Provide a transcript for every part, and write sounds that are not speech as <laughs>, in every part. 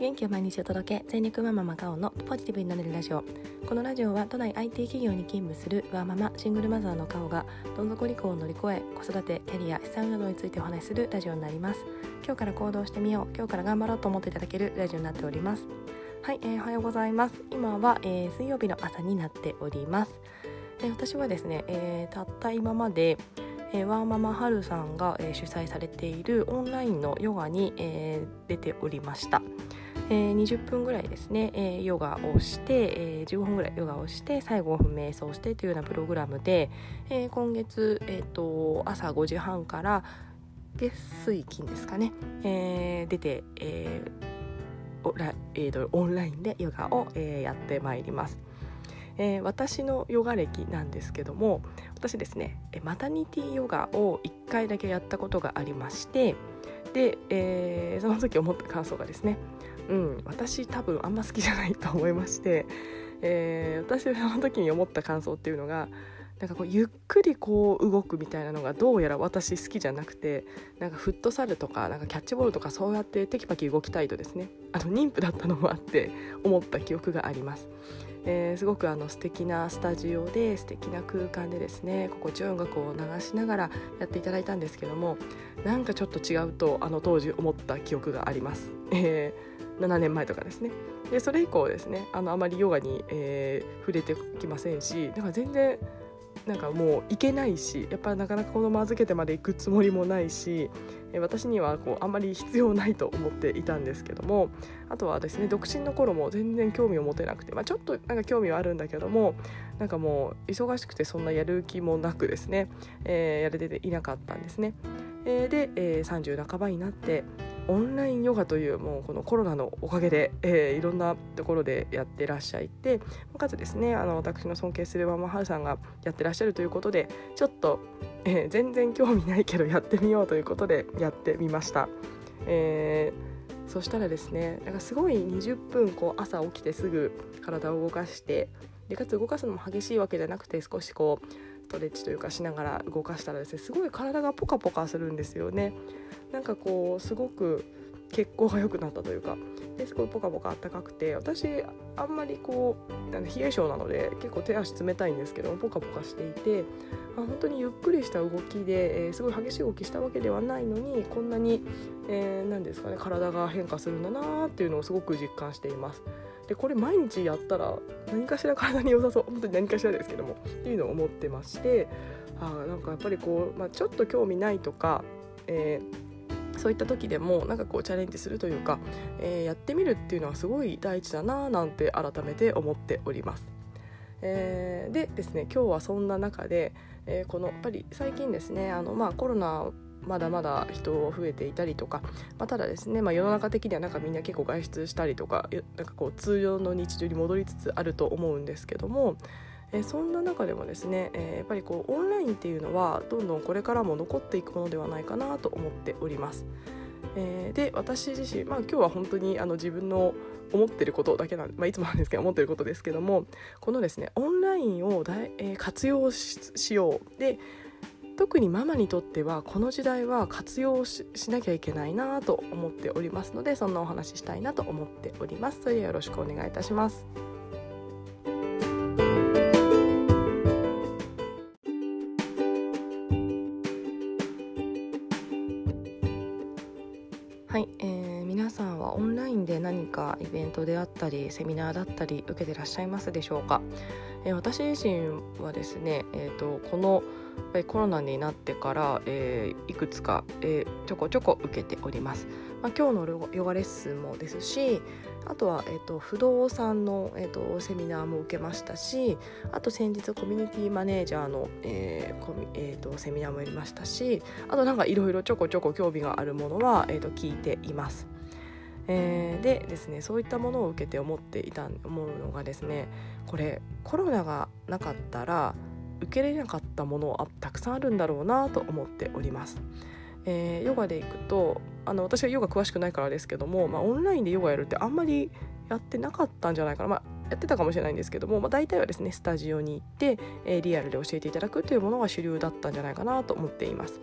元気を毎日お届け全力マママカオのポジティブになれるラジオ。このラジオは都内 IT 企業に勤務するワーママシングルマザーのカオがどん底離婚を乗り越え子育てキャリア資産などについてお話しするラジオになります。今日から行動してみよう今日から頑張ろうと思っていただけるラジオになっております。はい、えー、おはようございます。今は、えー、水曜日の朝になっております、えー、私はですね、えー、たった今までえー、ワーママハルさんが、えー、主催されているオンラインのヨガに、えー、出ておりました。えー、20分ぐらいですね、えー、ヨガをして、えー、15分ぐらいヨガをして最後5分瞑想してというようなプログラムで、えー、今月、えーと、朝5時半から月水金ですかね、えー、出て、えーえー、オンラインでヨガを、えー、やってまいります。えー、私のヨガ歴なんですけども私ですねマタニティヨガを1回だけやったことがありましてで、えー、その時思った感想がですねうん私多分あんま好きじゃないと思いまして、<laughs> えー、私その時に思った感想っていうのがなんかこうゆっくりこう動くみたいなのがどうやら私好きじゃなくてなんかフットサルとかなんかキャッチボールとかそうやってテキパキ動きたいとですねあの妊婦だったのもあって思った記憶があります。えー、すごくあの素敵なスタジオで素敵な空間でですね心地よい音楽を流しながらやっていただいたんですけどもなんかちょっと違うとあの当時思った記憶があります。えー7年前とかですねでそれ以降ですねあのあまりヨガに、えー、触れてきませんしだから全然なんかもう行けないしやっぱりなかなか子供預けてまで行くつもりもないし私にはこうあんまり必要ないと思っていたんですけどもあとはですね独身の頃も全然興味を持てなくて、まあ、ちょっとなんか興味はあるんだけどもなんかもう忙しくてそんなやる気もなくですね、えー、やれていなかったんですね。えー、で、えー、30半ばになってオンラインヨガというもうこのコロナのおかげで、えー、いろんなところでやってらっしゃいてかつですねあの私の尊敬するママハルさんがやってらっしゃるということでちょっと、えー、全然興味ないけどやってみようということでやってみました。えー、そしたらですねなんかすごい20分こう朝起きてすぐ体を動かしてでかつ動かすのも激しいわけじゃなくて少しこうトレッチというかしながら動かしたらですねすごい体がポカポカするんですよねなんかこうすごく血行が良くなったというかですごいポカポカあったかくて私あんまりこう冷え性なので結構手足冷たいんですけどポカポカしていてあ本当にゆっくりした動きで、えー、すごい激しい動きしたわけではないのにこんなに、えー、ですかね体が変化するんだなっていうのをすごく実感しています。でこれ毎日やったら何かしら体に良さそう。本当に何かしらですけども。っていうのを思ってまして。あなんかやっぱりこう、まあ、ちょっと興味ないとか、えー、そういった時でもなんかこうチャレンジするというか、えー、やってみるっていうのはすごい大事だななんて改めて思っております。えー、でですね今日はそんな中で、えー、このやっぱり最近ですねあの、まあ、コロナまだまだ人増えていたりとか、まあ、ただですね、まあ、世の中的にはなんかみんな結構外出したりとかなんかこう通常の日常に戻りつつあると思うんですけども、えそんな中でもですね、えー、やっぱりこうオンラインっていうのはどんどんこれからも残っていくものではないかなと思っております。えー、で私自身、まあ、今日は本当にあの自分の思ってることだけなん、まあ、いつもなんですけど思ってることですけどもこのですねオンラインをだい、えー、活用しようで特にママにとってはこの時代は活用しなきゃいけないなと思っておりますのでそんなお話ししたいなと思っております。それではよろしくお願いいたします。はい、えー、皆さんはオンラインで何かイベントであったりセミナーだったり受けてらっしゃいますでしょうか、えー、私自身はですね、えーとこのコロナになってから、えー、いくつか、えー、ちょこちょこ受けております。まあ、今日のヨガレッスンもですしあとは、えーと、不動産の、えーと、セミナーも受けましたしあと先日コミュニティマネージャーの、えーコミえーと、セミナーもやりましたしあとなんかいろいろちょこちょこ興味があるものは、えー、と聞いています。えー、でですねそういったものを受けて思っていた思うのがですねこれコロナがなかったら受けれなかったものはたくさんあるんだろうなと思っております。えー、ヨガでいくとあの私はヨガ詳しくないからですけども、まあ、オンラインでヨガやるってあんまりやってなかったんじゃないかな、まあ、やってたかもしれないんですけども、まあ、大体はですねスタジオに行って、えー、リアルで教えていただくというものが主流だったんじゃないかなと思っています。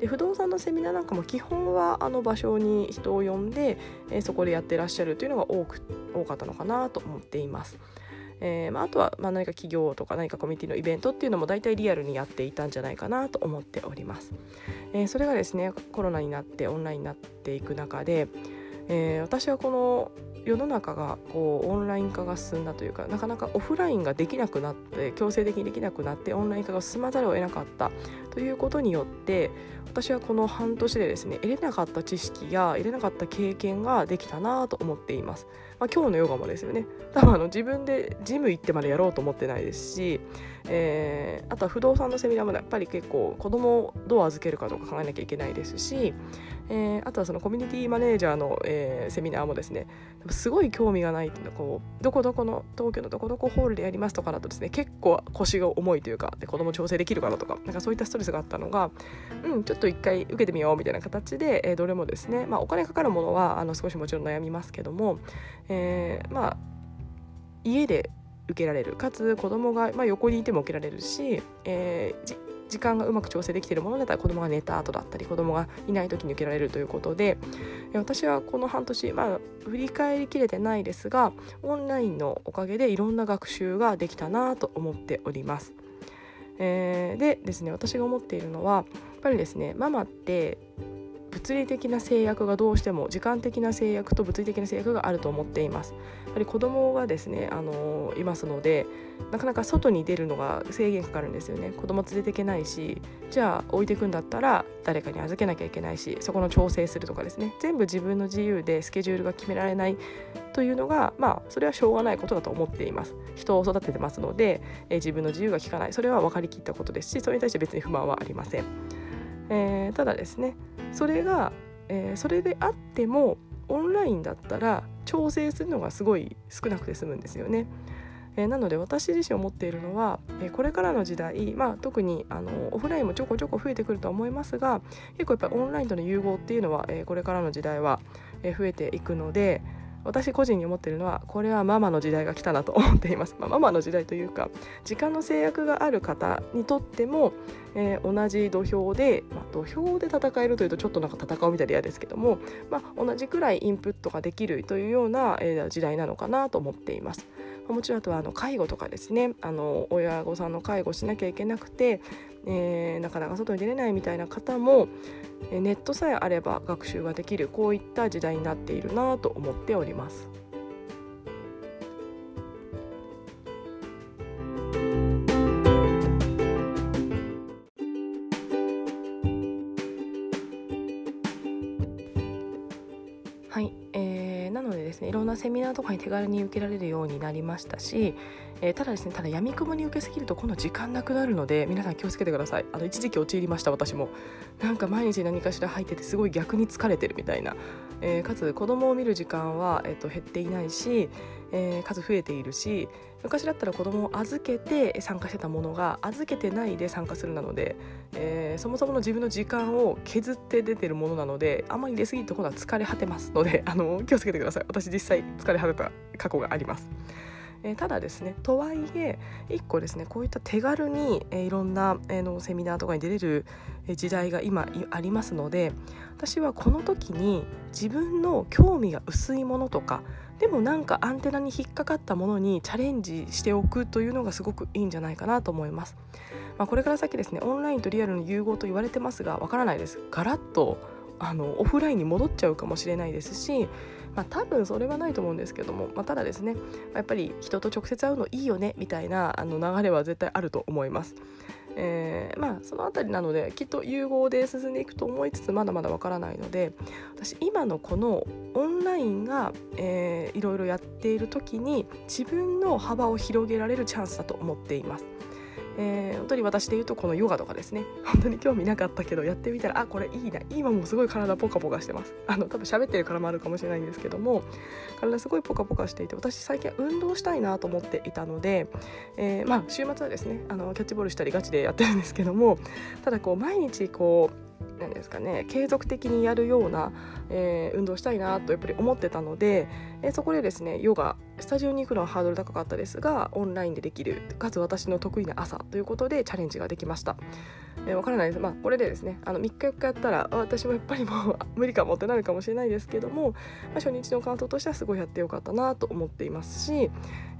で不動産のセミナーなんかも基本はあの場所に人を呼んで、えー、そこでやってらっしゃるというのが多く多かったのかなと思っています。えーまあ、あとはまあ何か企業とか何かコミュニティのイベントっていうのも大体リアルにやっていたんじゃないかなと思っております。えー、それがですねコロナになってオンラインになっていく中で、えー、私はこの世の中がこうオンライン化が進んだというかなかなかオフラインができなくなって強制的にできなくなってオンライン化が進まざるを得なかったということによって私はこの半年でですね得れなかった知識や得れなかった経験ができたなと思っています。まあ、今日のヨガもですよね。多分あの自分でジム行ってまでやろうと思ってないですし、えー、あとは不動産のセミナーもやっぱり結構子供をどう預けるかとか考えなきゃいけないですし、えー、あとはそのコミュニティマネージャーの、えー、セミナーもですねすごい興味がないというのこうどこどこの東京のどこどこホールでやりますとかだとですね結構腰が重いというかで子供調整できるかなとかなんかそういったストレスがあったのがうんちょっと一回受けてみようみたいな形で、えー、どれもですね、まあ、お金かかるものはあの少しもちろん悩みますけども、えー、まあ家で受けられるかつ子供がまが、あ、横にいても受けられるし、えー、時間がうまく調整できているものだったら子供が寝た後だったり子供がいない時に受けられるということで私はこの半年まあ振り返りきれてないですがオンラインのおかげでいろんな学習ができたなと思っております。えー、でですね私が思っているのはやっぱりですねママって物理的な制約がどうしても時間的な制約と物理的な制約があると思っています。やはり子供がですねあのいますのでなかなか外に出るのが制限かかるんですよね。子供連れていけないしじゃあ置いていくんだったら誰かに預けなきゃいけないしそこの調整するとかですね。全部自分の自由でスケジュールが決められないというのがまあそれはしょうがないことだと思っています。人を育ててますので、え自分の自由が利かない。それは分かりきったことですしそれに対して別に不満はありません、えー、ただですねそれが、えー、それであってもオンラインだったら調整するのがすごい少なくて済むんですよね。えー、なので私自身思っているのは、えー、これからの時代、まあ、特にあのオフラインもちょこちょこ増えてくるとは思いますが結構やっぱりオンラインとの融合っていうのは、えー、これからの時代は、え増えていくので、私個人に思ってるのはこれはママの時代が来たなと思っています、まあ、ママの時代というか時間の制約がある方にとっても、えー、同じ土俵で、まあ、土俵で戦えるというとちょっとなんか戦うみたいで嫌ですけども、まあ、同じくらいインプットができるというような、えー、時代なのかなと思っています。もちろんあとはあの介護とかですねあの親御さんの介護しなきゃいけなくて、えー、なかなか外に出れないみたいな方もネットさえあれば学習ができるこういった時代になっているなと思っております。セミナーとかに手軽に受けられるようになりましたし、えー、ただですねただやみくもに受けすぎると今度時間なくなるので皆さん気をつけてください。あの一時期陥りました私も。なんか毎日何かしら入っててすごい逆に疲れてるみたいな、えー、かつ子供を見る時間は、えー、と減っていないし、えー、数増えているし昔だったら子供を預けて参加してたものが預けてないで参加するなので、えー、そもそもの自分の時間を削って出てるものなのであまり出過ぎると今度は疲れ果てますのであの気をつけてください私実際疲れ果てた過去があります。えー、ただですねとはいえ1個ですねこういった手軽に、えー、いろんな、えー、のセミナーとかに出れる時代が今ありますので私はこの時に自分の興味が薄いものとかでもなんかアンテナに引っかかったものにチャレンジしておくというのがすごくいいんじゃないかなと思います。まあ、これから先ですねオンラインとリアルの融合と言われてますがわからないです。ガラッとあのオフラインに戻っちゃうかもしれないですし、まあ、多分それはないと思うんですけども、まあ、ただですねやっぱり人と直接会うのいいよねみたいなあの流れは絶対あると思います。えー、まあその辺りなのできっと融合で進んでいくと思いつつまだまだわからないので私今のこのオンラインが、えー、いろいろやっている時に自分の幅を広げられるチャンスだと思っています。えー、本当に私で言うとこのヨガとかですね。<laughs> 本当に興味なかったけどやってみたらあこれいいな。今もすごい体ポカポカしてます。<laughs> あの多分喋ってるからもあるかもしれないんですけども体すごいポカポカしていて私最近運動したいなと思っていたので、えー、まあ週末はですねあのキャッチボールしたりガチでやってるんですけども <laughs> ただこう毎日こう何ですかね継続的にやるような、えー、運動したいなとやっぱり思ってたので、え、そこでですねヨガスタジオに行くのはハードル高かったですがオンラインでできるかつ私の得意な朝ということでチャレンジができました。えー、分からないです、まあ、これでですねあの3日4日やったら私もやっぱりもう <laughs> 無理かもってなるかもしれないですけども、まあ、初日の感想としてはすごいやってよかったなと思っていますし、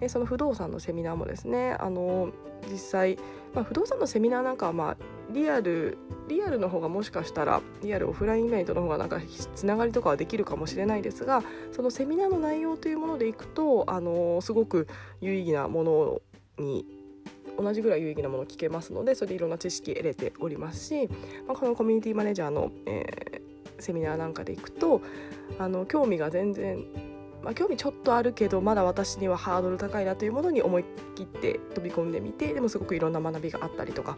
えー、その不動産のセミナーもですねあの実際、まあ、不動産のセミナーなんかはまあリアルリアルの方がもしかしたらリアルオフラインイベントの方がなんかつながりとかはできるかもしれないですがそのセミナーの内容というものでいくとあのすごく有意義なものに同じぐらい有意義なものを聞けますのでそれでいろんな知識得れておりますし、まあ、このコミュニティマネージャーの、えー、セミナーなんかでいくとあの興味が全然まあ、興味ちょっとあるけどまだ私にはハードル高いなというものに思い切って飛び込んでみてでもすごくいろんな学びがあったりとか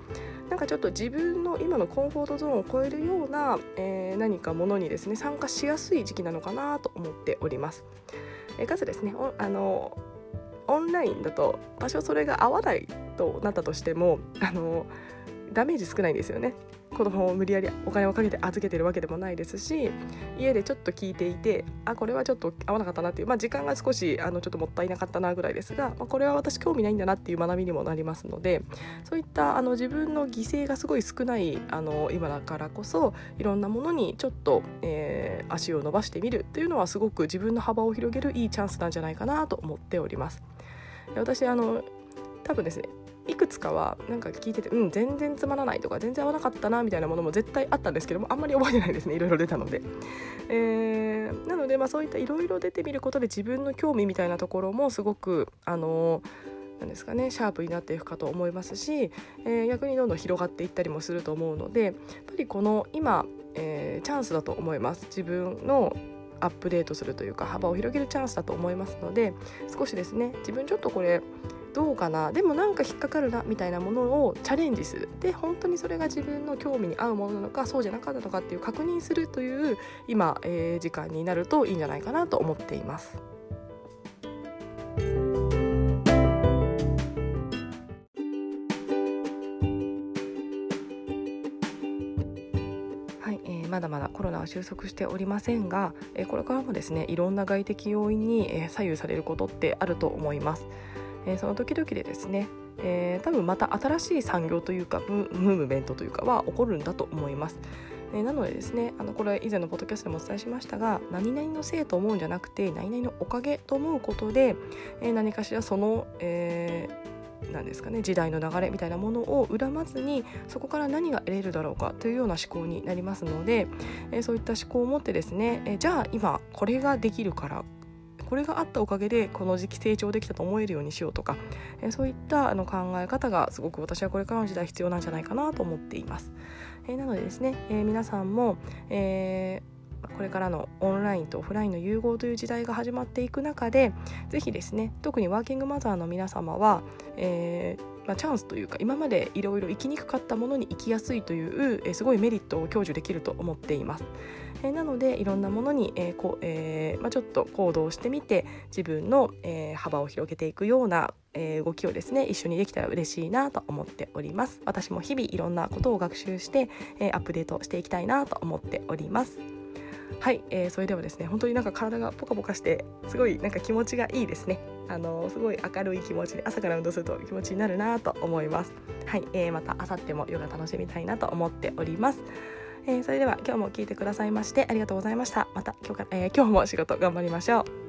なんかちょっと自分の今のコンフォートゾーンを超えるような、えー、何かものにですね参加しやすい時期なのかなと思っております。えー、かつですねあのオンラインだと多少それが合わないとなったとしてもあのダメージ少ないんですよね子供を無理やりお金をかけて預けてるわけでもないですし家でちょっと聞いていてあこれはちょっと合わなかったなっていう、まあ、時間が少しあのちょっともったいなかったなぐらいですが、まあ、これは私興味ないんだなっていう学びにもなりますのでそういったあの自分の犠牲がすごい少ないあの今だからこそいろんなものにちょっと、えー、足を伸ばしてみるっていうのはすごく自分の幅を広げるいいチャンスなんじゃないかなと思っております。私あの多分ですねいくつかはなんか聞いててうん全然つまらないとか全然合わなかったなみたいなものも絶対あったんですけどもあんまり覚えてないですねいろいろ出たので、えー、なのでまあそういったいろいろ出てみることで自分の興味みたいなところもすごくあのなんですかねシャープになっていくかと思いますし、えー、逆にどんどん広がっていったりもすると思うのでやっぱりこの今、えー、チャンスだと思います。自分のアップデートするというか幅を広げるチャンスだと思いますので少しですね自分ちょっとこれどうかな？でもなんか引っかかるなみたいなものをチャレンジするで本当にそれが自分の興味に合うものなのかそうじゃなかったのかっていう確認するという今、えー、時間になるといいんじゃないかなと思っています。まだまだコロナは収束しておりませんが、えこれからもですねいろんな外的要因に、え左右されることってあると思います。えー、その時々でですね、えー、多分また新しい産業というかムーブメントというかは起こるんだと思います。え、なのでですねあのこれ以前のポッドキャストでもお伝えしましたが何々のせいと思うんじゃなくて何々のおかげと思うことで、え、何かしらその、え、なんですかね時代の流れみたいなものを恨まずにそこから何が得れるだろうかというような思考になりますので、え、そういった思考を持ってですね、え、じゃあ今これができるからこれがあったおかげでこの時期成長できたと思えるようにしようとか、えそういったあの考え方がすごく私はこれからの時代必要なんじゃないかなと思っています。えなのでですね、え皆さんも、えーこれからのオンラインとオフラインの融合という時代が始まっていく中で是非ですね特にワーキングマザーの皆様は、えー、まあ、チャンスというか今までいろいろ生きにくかったものに生きやすいという、えー、すごいメリットを享受できると思っています。えー、なのでいろんなものに、えーこえーまあ、ちょっと行動してみて自分の、えー、幅を広げていくような、えー、動きをですね一緒にできたら嬉しいなと思っております私も日々いろんなことを学習して、えー、アップデートしていきたいなと思っておりますはい、えー、それではですね本当になんか体がポカポカしてすごいなんか気持ちがいいですね。あのすごい明るい気持ちで朝から運動すると気持ちになるなと思います。はい、えー、また明後日もヨガ楽しみたいなと思っております。えー、それでは今日も聞いてくださいましてありがとうございました。また今日から、えー、今日も仕事頑張りましょう。